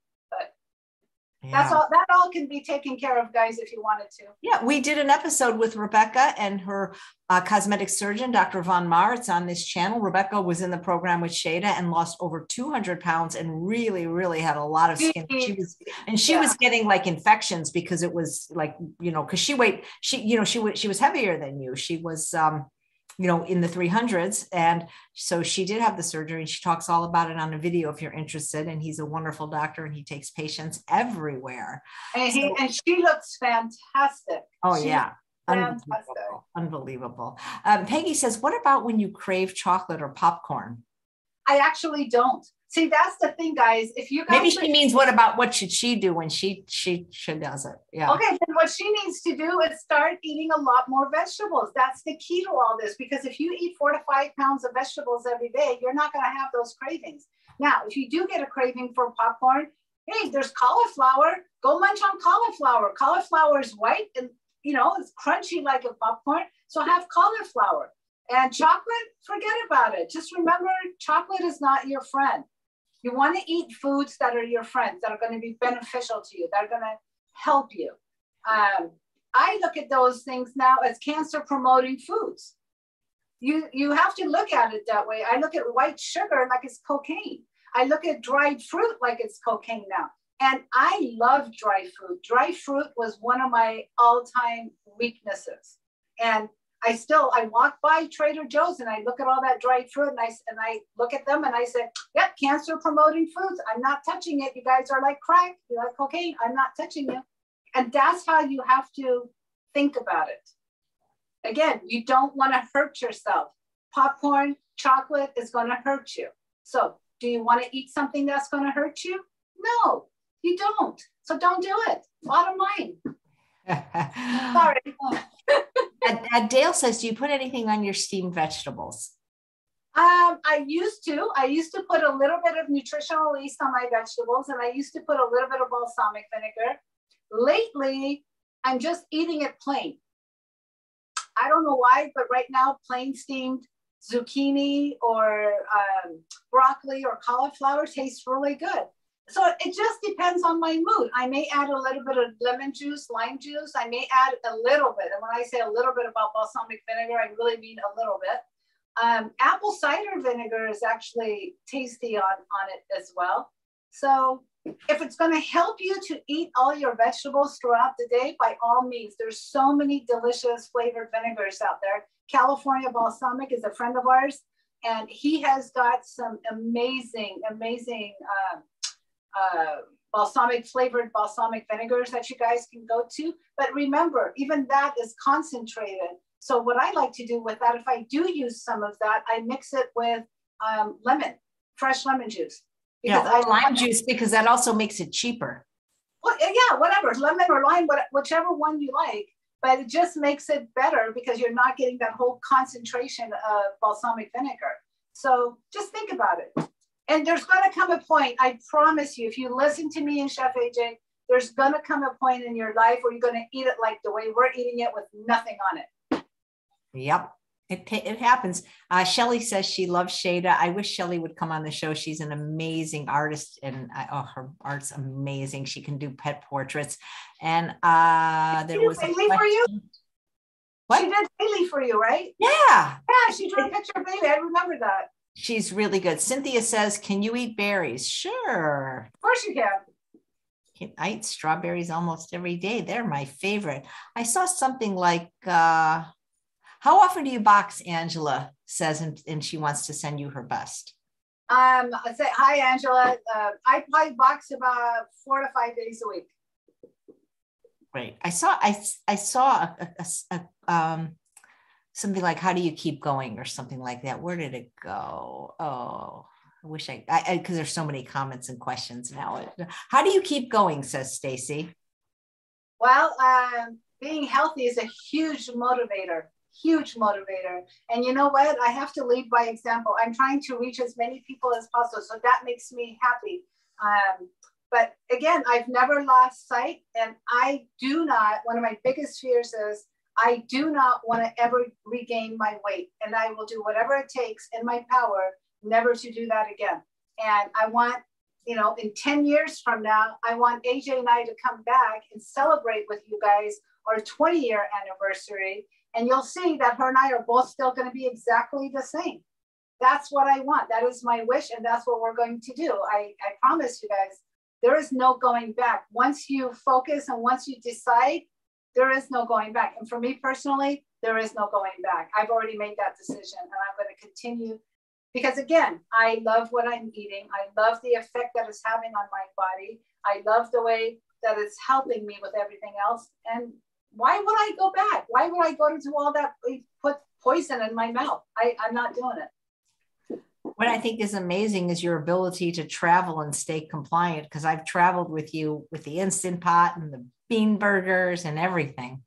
Yeah. That's all that all can be taken care of, guys, if you wanted to. Yeah, we did an episode with Rebecca and her uh, cosmetic surgeon, Dr. Von Mar. It's on this channel. Rebecca was in the program with Shayda and lost over 200 pounds and really, really had a lot of skin. She was, and she yeah. was getting like infections because it was like, you know, because she weighed, she, you know, she was, she was heavier than you. She was, um, you know, in the 300s. And so she did have the surgery and she talks all about it on a video if you're interested. And he's a wonderful doctor and he takes patients everywhere. And, he, so, and she looks fantastic. Oh, she yeah. Unbelievable. Unbelievable. Um, Peggy says, What about when you crave chocolate or popcorn? I actually don't. See, that's the thing, guys. If you guys maybe she means what about what should she do when she she she does it? Yeah. Okay, then what she needs to do is start eating a lot more vegetables. That's the key to all this because if you eat four to five pounds of vegetables every day, you're not going to have those cravings. Now, if you do get a craving for popcorn, hey, there's cauliflower. Go munch on cauliflower. Cauliflower is white and you know it's crunchy like a popcorn. So have cauliflower. And chocolate, forget about it. Just remember, chocolate is not your friend. You want to eat foods that are your friends, that are going to be beneficial to you, that are going to help you. Um, I look at those things now as cancer promoting foods. You, you have to look at it that way. I look at white sugar like it's cocaine. I look at dried fruit like it's cocaine now. And I love dry fruit. Dry fruit was one of my all time weaknesses. And I still I walk by Trader Joe's and I look at all that dried fruit and I and I look at them and I said, "Yep, cancer promoting foods. I'm not touching it. You guys are like crack. You're like cocaine. I'm not touching you." And that's how you have to think about it. Again, you don't want to hurt yourself. Popcorn, chocolate is going to hurt you. So, do you want to eat something that's going to hurt you? No, you don't. So don't do it. Bottom line. Sorry. and, Dale says, do you put anything on your steamed vegetables? Um, I used to. I used to put a little bit of nutritional yeast on my vegetables, and I used to put a little bit of balsamic vinegar. Lately, I'm just eating it plain. I don't know why, but right now, plain steamed zucchini or um, broccoli or cauliflower tastes really good so it just depends on my mood. I may add a little bit of lemon juice, lime juice. I may add a little bit. And when I say a little bit about balsamic vinegar, I really mean a little bit. Um, apple cider vinegar is actually tasty on, on it as well. So if it's going to help you to eat all your vegetables throughout the day, by all means, there's so many delicious flavored vinegars out there. California Balsamic is a friend of ours, and he has got some amazing, amazing uh, uh, balsamic flavored balsamic vinegars that you guys can go to. But remember, even that is concentrated. So what I like to do with that, if I do use some of that, I mix it with um, lemon, fresh lemon juice. Yeah, I, lime juice because that also makes it cheaper. Well, yeah, whatever, lemon or lime, whichever one you like. But it just makes it better because you're not getting that whole concentration of balsamic vinegar. So just think about it. And there's going to come a point, I promise you, if you listen to me and Chef AJ, there's going to come a point in your life where you're going to eat it like the way we're eating it with nothing on it. Yep. It, it happens. Uh, Shelly says she loves Shayda. I wish Shelly would come on the show. She's an amazing artist and uh, oh, her art's amazing. She can do pet portraits. And uh, there was a for you. What? She did Bailey for you, right? Yeah. Yeah, she drew a picture of Bailey. I remember that. She's really good. Cynthia says, Can you eat berries? Sure. Of course you can. I eat strawberries almost every day. They're my favorite. I saw something like, uh, How often do you box? Angela says, and, and she wants to send you her best. Um, I say, Hi, Angela. Uh, I probably box about four to five days a week. Great. I saw I I saw a, a, a, um something like how do you keep going or something like that. Where did it go? Oh, I wish I I because there's so many comments and questions now. How do you keep going? Says Stacy. Well, um, being healthy is a huge motivator, huge motivator. And you know what? I have to lead by example. I'm trying to reach as many people as possible, so that makes me happy. Um, but again, I've never lost sight. And I do not, one of my biggest fears is I do not want to ever regain my weight. And I will do whatever it takes in my power never to do that again. And I want, you know, in 10 years from now, I want AJ and I to come back and celebrate with you guys our 20 year anniversary. And you'll see that her and I are both still going to be exactly the same. That's what I want. That is my wish. And that's what we're going to do. I, I promise you guys, there is no going back. Once you focus and once you decide, there is no going back. And for me personally, there is no going back. I've already made that decision and I'm going to continue because again, I love what I'm eating. I love the effect that it's having on my body. I love the way that it's helping me with everything else. And why would I go back? Why would I go to all that, put poison in my mouth? I, I'm not doing it what I think is amazing is your ability to travel and stay compliant because I've traveled with you with the instant pot and the bean burgers and everything.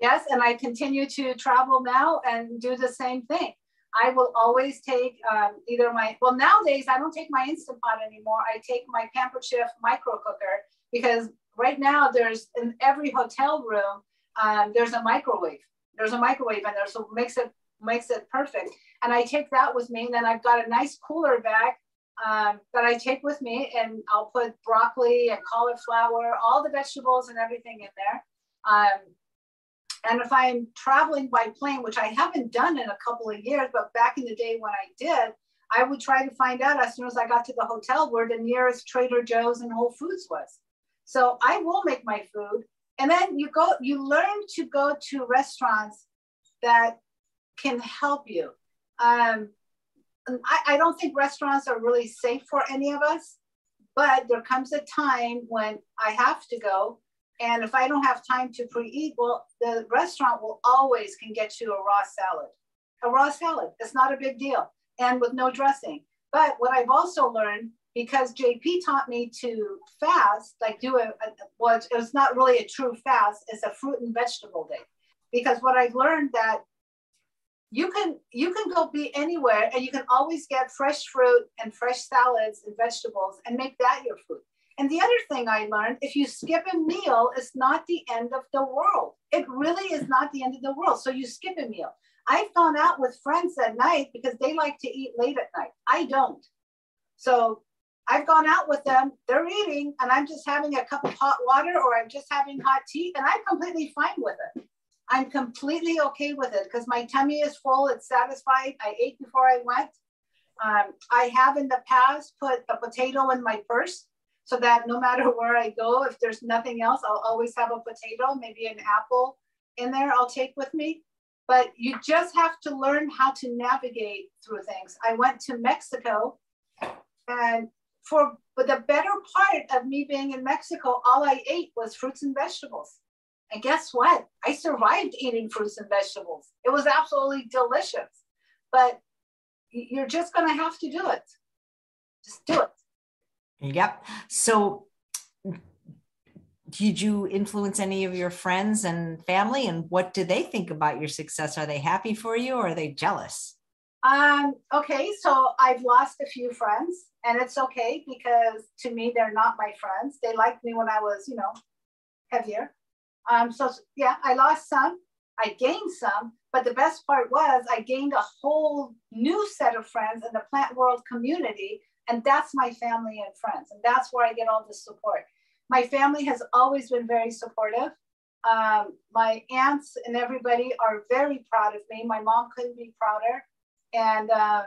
Yes, and I continue to travel now and do the same thing. I will always take um, either my well nowadays I don't take my instant pot anymore. I take my Pampered Chef micro cooker because right now there's in every hotel room um, there's a microwave. There's a microwave and there so makes it makes it perfect. And I take that with me. And then I've got a nice cooler bag um, that I take with me, and I'll put broccoli and cauliflower, all the vegetables and everything in there. Um, and if I'm traveling by plane, which I haven't done in a couple of years, but back in the day when I did, I would try to find out as soon as I got to the hotel where the nearest Trader Joe's and Whole Foods was. So I will make my food. And then you go, you learn to go to restaurants that can help you. Um, I, I don't think restaurants are really safe for any of us, but there comes a time when I have to go. And if I don't have time to pre-eat, well, the restaurant will always can get you a raw salad. A raw salad, it's not a big deal. And with no dressing. But what I've also learned, because JP taught me to fast, like do a, a well, it was not really a true fast, it's a fruit and vegetable day. Because what I learned that you can you can go be anywhere and you can always get fresh fruit and fresh salads and vegetables and make that your food. And the other thing i learned if you skip a meal it's not the end of the world. It really is not the end of the world. So you skip a meal. I've gone out with friends at night because they like to eat late at night. I don't. So i've gone out with them. They're eating and i'm just having a cup of hot water or i'm just having hot tea and i'm completely fine with it I'm completely okay with it because my tummy is full. It's satisfied. I ate before I went. Um, I have in the past put a potato in my purse so that no matter where I go, if there's nothing else, I'll always have a potato, maybe an apple in there I'll take with me. But you just have to learn how to navigate through things. I went to Mexico and for the better part of me being in Mexico, all I ate was fruits and vegetables. And guess what? I survived eating fruits and vegetables. It was absolutely delicious. But you're just going to have to do it. Just do it. Yep. So, did you influence any of your friends and family? And what do they think about your success? Are they happy for you or are they jealous? Um, okay, so I've lost a few friends, and it's okay because to me, they're not my friends. They liked me when I was, you know, heavier. Um, so yeah, I lost some, I gained some, but the best part was I gained a whole new set of friends in the plant world community. And that's my family and friends. And that's where I get all the support. My family has always been very supportive. Um, my aunts and everybody are very proud of me. My mom couldn't be prouder. And um,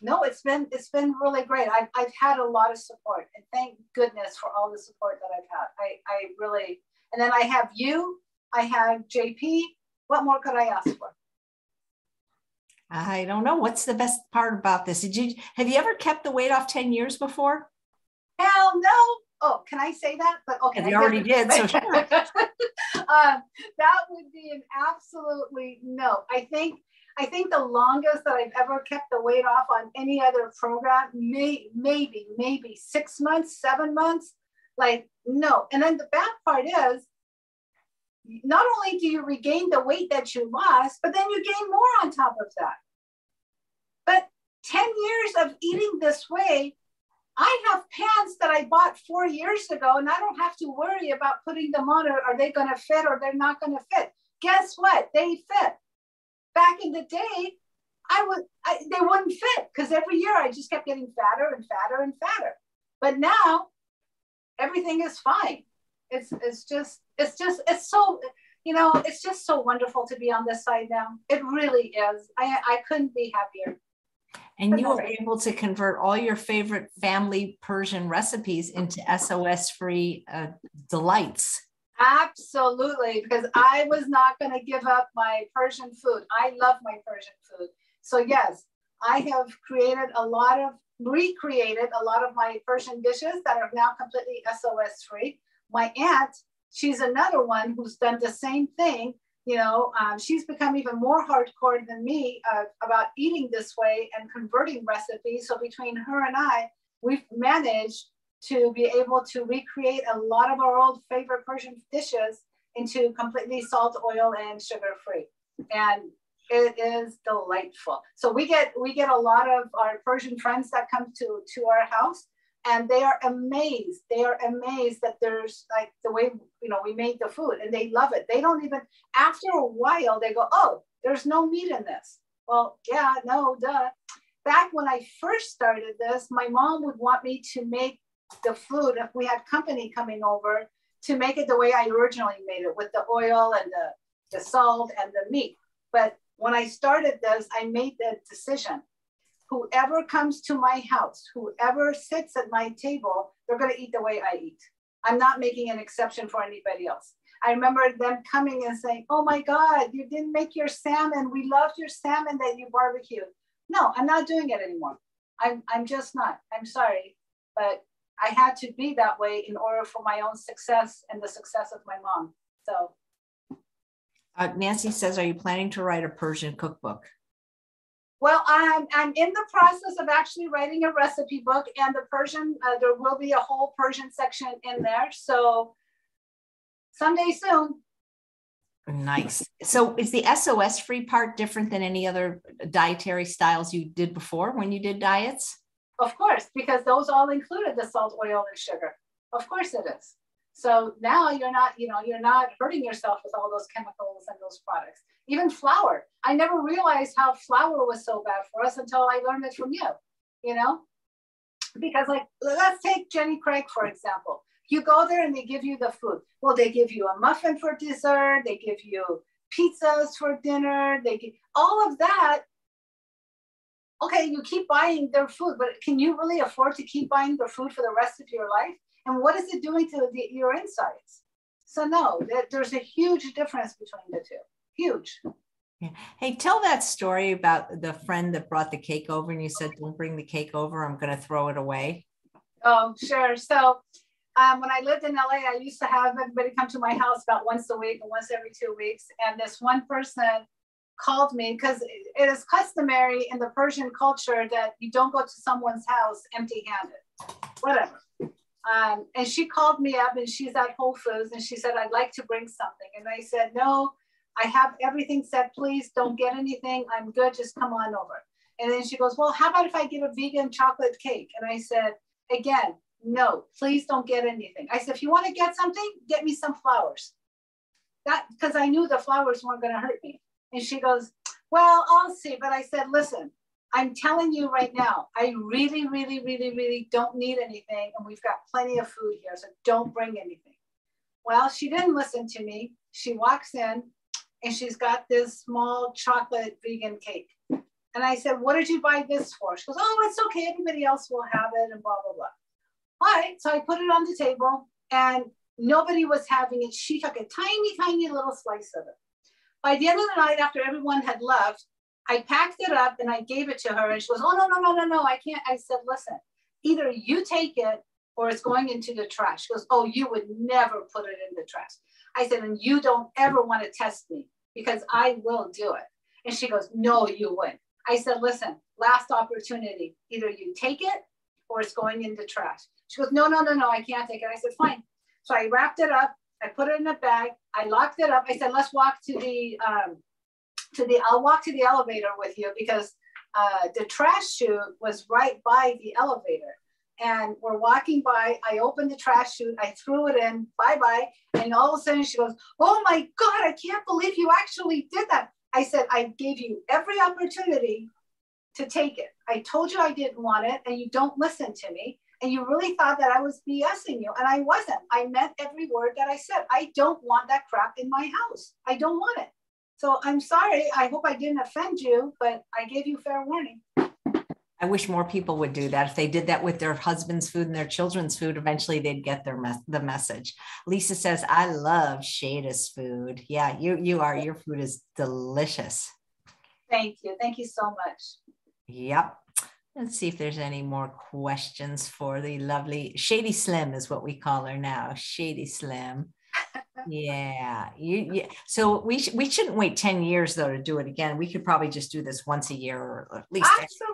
no, it's been it's been really great. I've, I've had a lot of support, and thank goodness for all the support that I've had. I, I really, and then I have you. I have JP. What more could I ask for? I don't know. What's the best part about this? Did you have you ever kept the weight off 10 years before? Hell no. Oh, can I say that? But okay. You already did. So sure. um, that would be an absolutely no. I think I think the longest that I've ever kept the weight off on any other program, may, maybe, maybe six months, seven months. Like, no. And then the bad part is not only do you regain the weight that you lost, but then you gain more on top of that. But 10 years of eating this way, I have pants that I bought four years ago, and I don't have to worry about putting them on or are they going to fit or they're not going to fit. Guess what? They fit. Back in the day, I would I, they wouldn't fit because every year I just kept getting fatter and fatter and fatter. But now everything is fine. It's it's just it's just it's so you know it's just so wonderful to be on this side now. It really is. I I couldn't be happier. And you were able to convert all your favorite family Persian recipes into SOS free uh, delights. Absolutely, because I was not going to give up my Persian food. I love my Persian food. So, yes, I have created a lot of, recreated a lot of my Persian dishes that are now completely SOS free. My aunt, she's another one who's done the same thing you know, um, she's become even more hardcore than me uh, about eating this way and converting recipes. So between her and I, we've managed to be able to recreate a lot of our old favorite Persian dishes into completely salt, oil, and sugar free. And it is delightful. So we get we get a lot of our Persian friends that come to to our house and they are amazed they are amazed that there's like the way you know we made the food and they love it. They don't even after a while they go oh there's no meat in this. Well yeah no duh. Back when i first started this my mom would want me to make the food if we had company coming over to make it the way i originally made it with the oil and the, the salt and the meat. But when i started this i made the decision whoever comes to my house, whoever sits at my table, they're going to eat the way I eat. I'm not making an exception for anybody else. I remember them coming and saying, Oh my God, you didn't make your salmon. We loved your salmon that you barbecued. No, I'm not doing it anymore. I'm, I'm just not. I'm sorry. But I had to be that way in order for my own success and the success of my mom. So, uh, Nancy says, Are you planning to write a Persian cookbook? Well, I'm, I'm in the process of actually writing a recipe book and the Persian, uh, there will be a whole Persian section in there. So someday soon. Nice. So is the SOS free part different than any other dietary styles you did before when you did diets? Of course, because those all included the salt, oil, and sugar. Of course it is. So now you're not, you know, you're not hurting yourself with all those chemicals and those products. Even flour. I never realized how flour was so bad for us until I learned it from you, you know? Because like, let's take Jenny Craig, for example. You go there and they give you the food. Well, they give you a muffin for dessert. They give you pizzas for dinner. They give all of that. Okay, you keep buying their food, but can you really afford to keep buying their food for the rest of your life? And what is it doing to the, your insights? So no, there's a huge difference between the two. Huge. Yeah. Hey, tell that story about the friend that brought the cake over and you said, don't bring the cake over. I'm going to throw it away. Oh, sure. So um, when I lived in LA, I used to have everybody come to my house about once a week and once every two weeks. And this one person called me because it is customary in the Persian culture that you don't go to someone's house empty handed, whatever. Um, and she called me up and she's at Whole Foods and she said, I'd like to bring something. And I said, No, I have everything set. Please don't get anything. I'm good. Just come on over. And then she goes, Well, how about if I get a vegan chocolate cake? And I said, Again, no, please don't get anything. I said, If you want to get something, get me some flowers. That because I knew the flowers weren't going to hurt me. And she goes, Well, I'll see. But I said, Listen, I'm telling you right now, I really, really, really, really don't need anything. And we've got plenty of food here. So don't bring anything. Well, she didn't listen to me. She walks in and she's got this small chocolate vegan cake. And I said, What did you buy this for? She goes, Oh, it's okay. Everybody else will have it and blah, blah, blah. All right. So I put it on the table and nobody was having it. She took a tiny, tiny little slice of it. By the end of the night, after everyone had left, I packed it up and I gave it to her. And she goes, Oh, no, no, no, no, no. I can't. I said, Listen, either you take it or it's going into the trash. She goes, Oh, you would never put it in the trash. I said, And you don't ever want to test me because I will do it. And she goes, No, you wouldn't. I said, Listen, last opportunity. Either you take it or it's going in the trash. She goes, No, no, no, no, I can't take it. I said, Fine. So I wrapped it up. I put it in a bag. I locked it up. I said, Let's walk to the, um, to the, I'll walk to the elevator with you because uh, the trash chute was right by the elevator and we're walking by. I opened the trash chute, I threw it in, bye bye. And all of a sudden she goes, Oh my God, I can't believe you actually did that. I said, I gave you every opportunity to take it. I told you I didn't want it, and you don't listen to me. And you really thought that I was BSing you, and I wasn't. I meant every word that I said. I don't want that crap in my house. I don't want it. So I'm sorry. I hope I didn't offend you, but I gave you fair warning. I wish more people would do that. If they did that with their husband's food and their children's food, eventually they'd get their mes- the message. Lisa says, "I love Shayda's food. Yeah, you you are. Your food is delicious." Thank you. Thank you so much. Yep. Let's see if there's any more questions for the lovely Shady Slim is what we call her now. Shady Slim yeah you yeah so we sh- we shouldn't wait 10 years though to do it again. We could probably just do this once a year or at least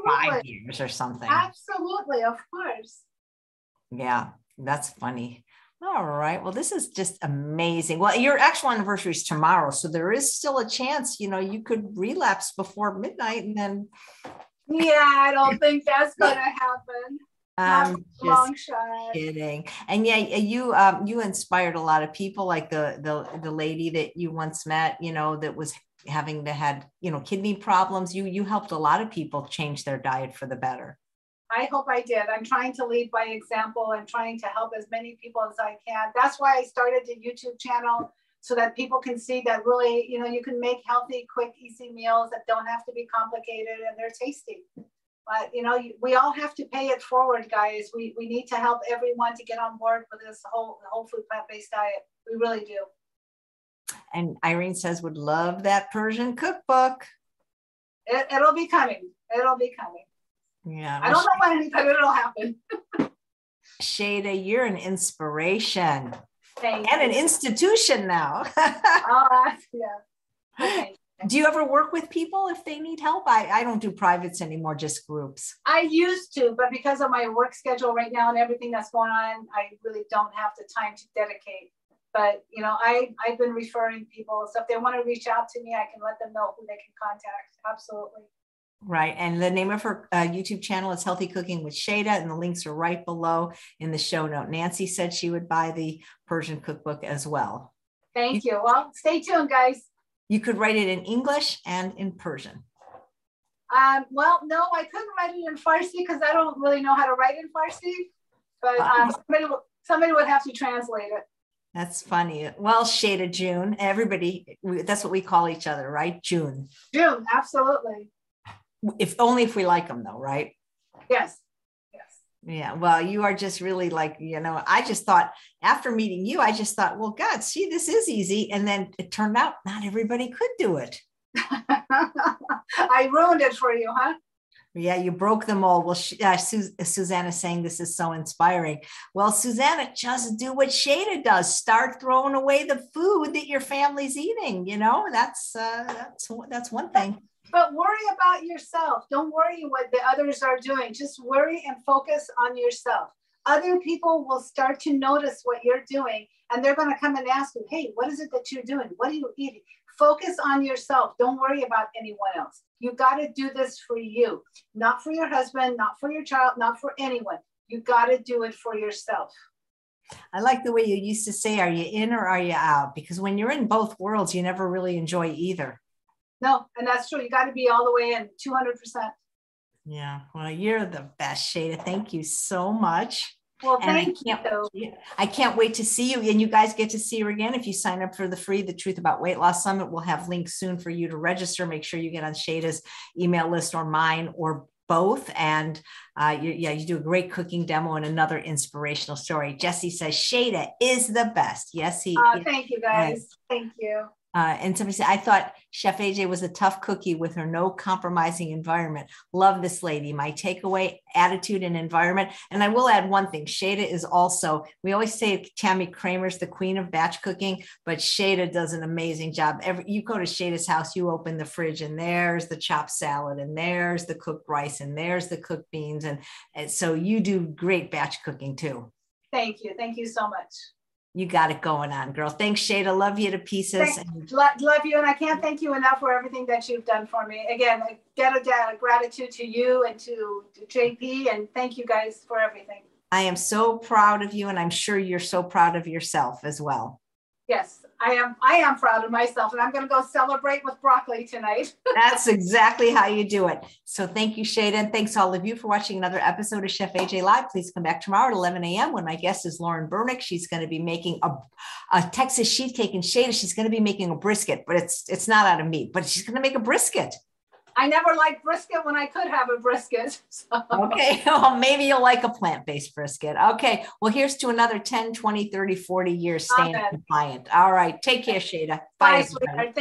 five years or something. Absolutely of course. Yeah that's funny. All right well this is just amazing. Well your actual anniversary is tomorrow so there is still a chance you know you could relapse before midnight and then yeah i don't think that's gonna happen I'm just kidding. And yeah, you um, you inspired a lot of people, like the the the lady that you once met, you know, that was having to had you know kidney problems. You you helped a lot of people change their diet for the better. I hope I did. I'm trying to lead by example. I'm trying to help as many people as I can. That's why I started the YouTube channel so that people can see that really, you know, you can make healthy, quick, easy meals that don't have to be complicated and they're tasty. But you know, we all have to pay it forward, guys. We we need to help everyone to get on board with this whole whole food plant-based diet. We really do. And Irene says would love that Persian cookbook. It, it'll be coming. It'll be coming. Yeah. I don't know when, but it'll happen. Shayda, you're an inspiration. Thank and you. an institution now. uh, yeah. Okay do you ever work with people if they need help? I, I don't do privates anymore, just groups. I used to, but because of my work schedule right now and everything that's going on, I really don't have the time to dedicate. But you know, I I've been referring people, so if they want to reach out to me, I can let them know who they can contact. Absolutely. Right. And the name of her uh, YouTube channel is Healthy Cooking with Shayda, and the links are right below in the show note. Nancy said she would buy the Persian cookbook as well. Thank you. Well, stay tuned, guys. You could write it in English and in Persian. Um, well, no, I couldn't write it in Farsi because I don't really know how to write in Farsi. But um, somebody, somebody would have to translate it. That's funny. Well, shade of June, everybody, that's what we call each other, right? June. June, absolutely. If only if we like them, though, right? Yes. Yeah, well, you are just really like, you know, I just thought after meeting you, I just thought, well, God, see, this is easy. And then it turned out not everybody could do it. I ruined it for you, huh? Yeah, you broke them all. Well, uh, Su- Susanna saying this is so inspiring. Well, Susanna, just do what Shayda does. Start throwing away the food that your family's eating. You know, that's uh, that's that's one thing. But worry about yourself. Don't worry what the others are doing. Just worry and focus on yourself. Other people will start to notice what you're doing and they're going to come and ask you, hey, what is it that you're doing? What are you eating? Focus on yourself. Don't worry about anyone else. You got to do this for you, not for your husband, not for your child, not for anyone. You got to do it for yourself. I like the way you used to say, are you in or are you out? Because when you're in both worlds, you never really enjoy either. No, and that's true. You got to be all the way in 200%. Yeah. Well, you're the best, Shayda. Thank you so much. Well, And I thank can't- you. I can't wait to see you. And you guys get to see her again. If you sign up for the free The Truth About Weight Loss Summit, we'll have links soon for you to register. Make sure you get on Shayda's email list or mine or both. And uh, you, yeah, you do a great cooking demo and another inspirational story. Jesse says Shayda is the best. Yes, he is. thank you, guys. Thank you. Uh, and somebody said, I thought Chef AJ was a tough cookie with her no compromising environment. Love this lady. My takeaway attitude and environment. And I will add one thing Shayda is also, we always say Tami Kramer's the queen of batch cooking, but Shayda does an amazing job. Every you go to Shayda's house, you open the fridge, and there's the chopped salad, and there's the cooked rice, and there's the cooked beans. And, and so you do great batch cooking too. Thank you. Thank you so much. You got it going on, girl. Thanks, Shayda. Love you to pieces. Thank- And Lo- Love you, and I can't thank you enough for everything that you've done for me. Again, I get a gratitude to you and to, to JP, and thank you guys for everything. I am so proud of you, and I'm sure you're so proud of yourself as well. Yes, I am. I am proud of myself, and I'm going to go celebrate with broccoli tonight. That's exactly how you do it. So thank you, Shayda, and thanks all of you for watching another episode of Chef AJ Live. Please come back tomorrow at 11 a.m. when my guest is Lauren Burnick. She's going to be making a, a Texas sheet cake, and Shayda, she's going to be making a brisket, but it's it's not out of meat, but she's going to make a brisket. I never liked brisket when I could have a brisket. So. Okay, well, maybe you'll like a plant-based brisket. Okay, well, here's to another 10, 20, 30, 40 years staying compliant. All right, take care, Shayda. Bye, everybody. sweetheart. Thanks.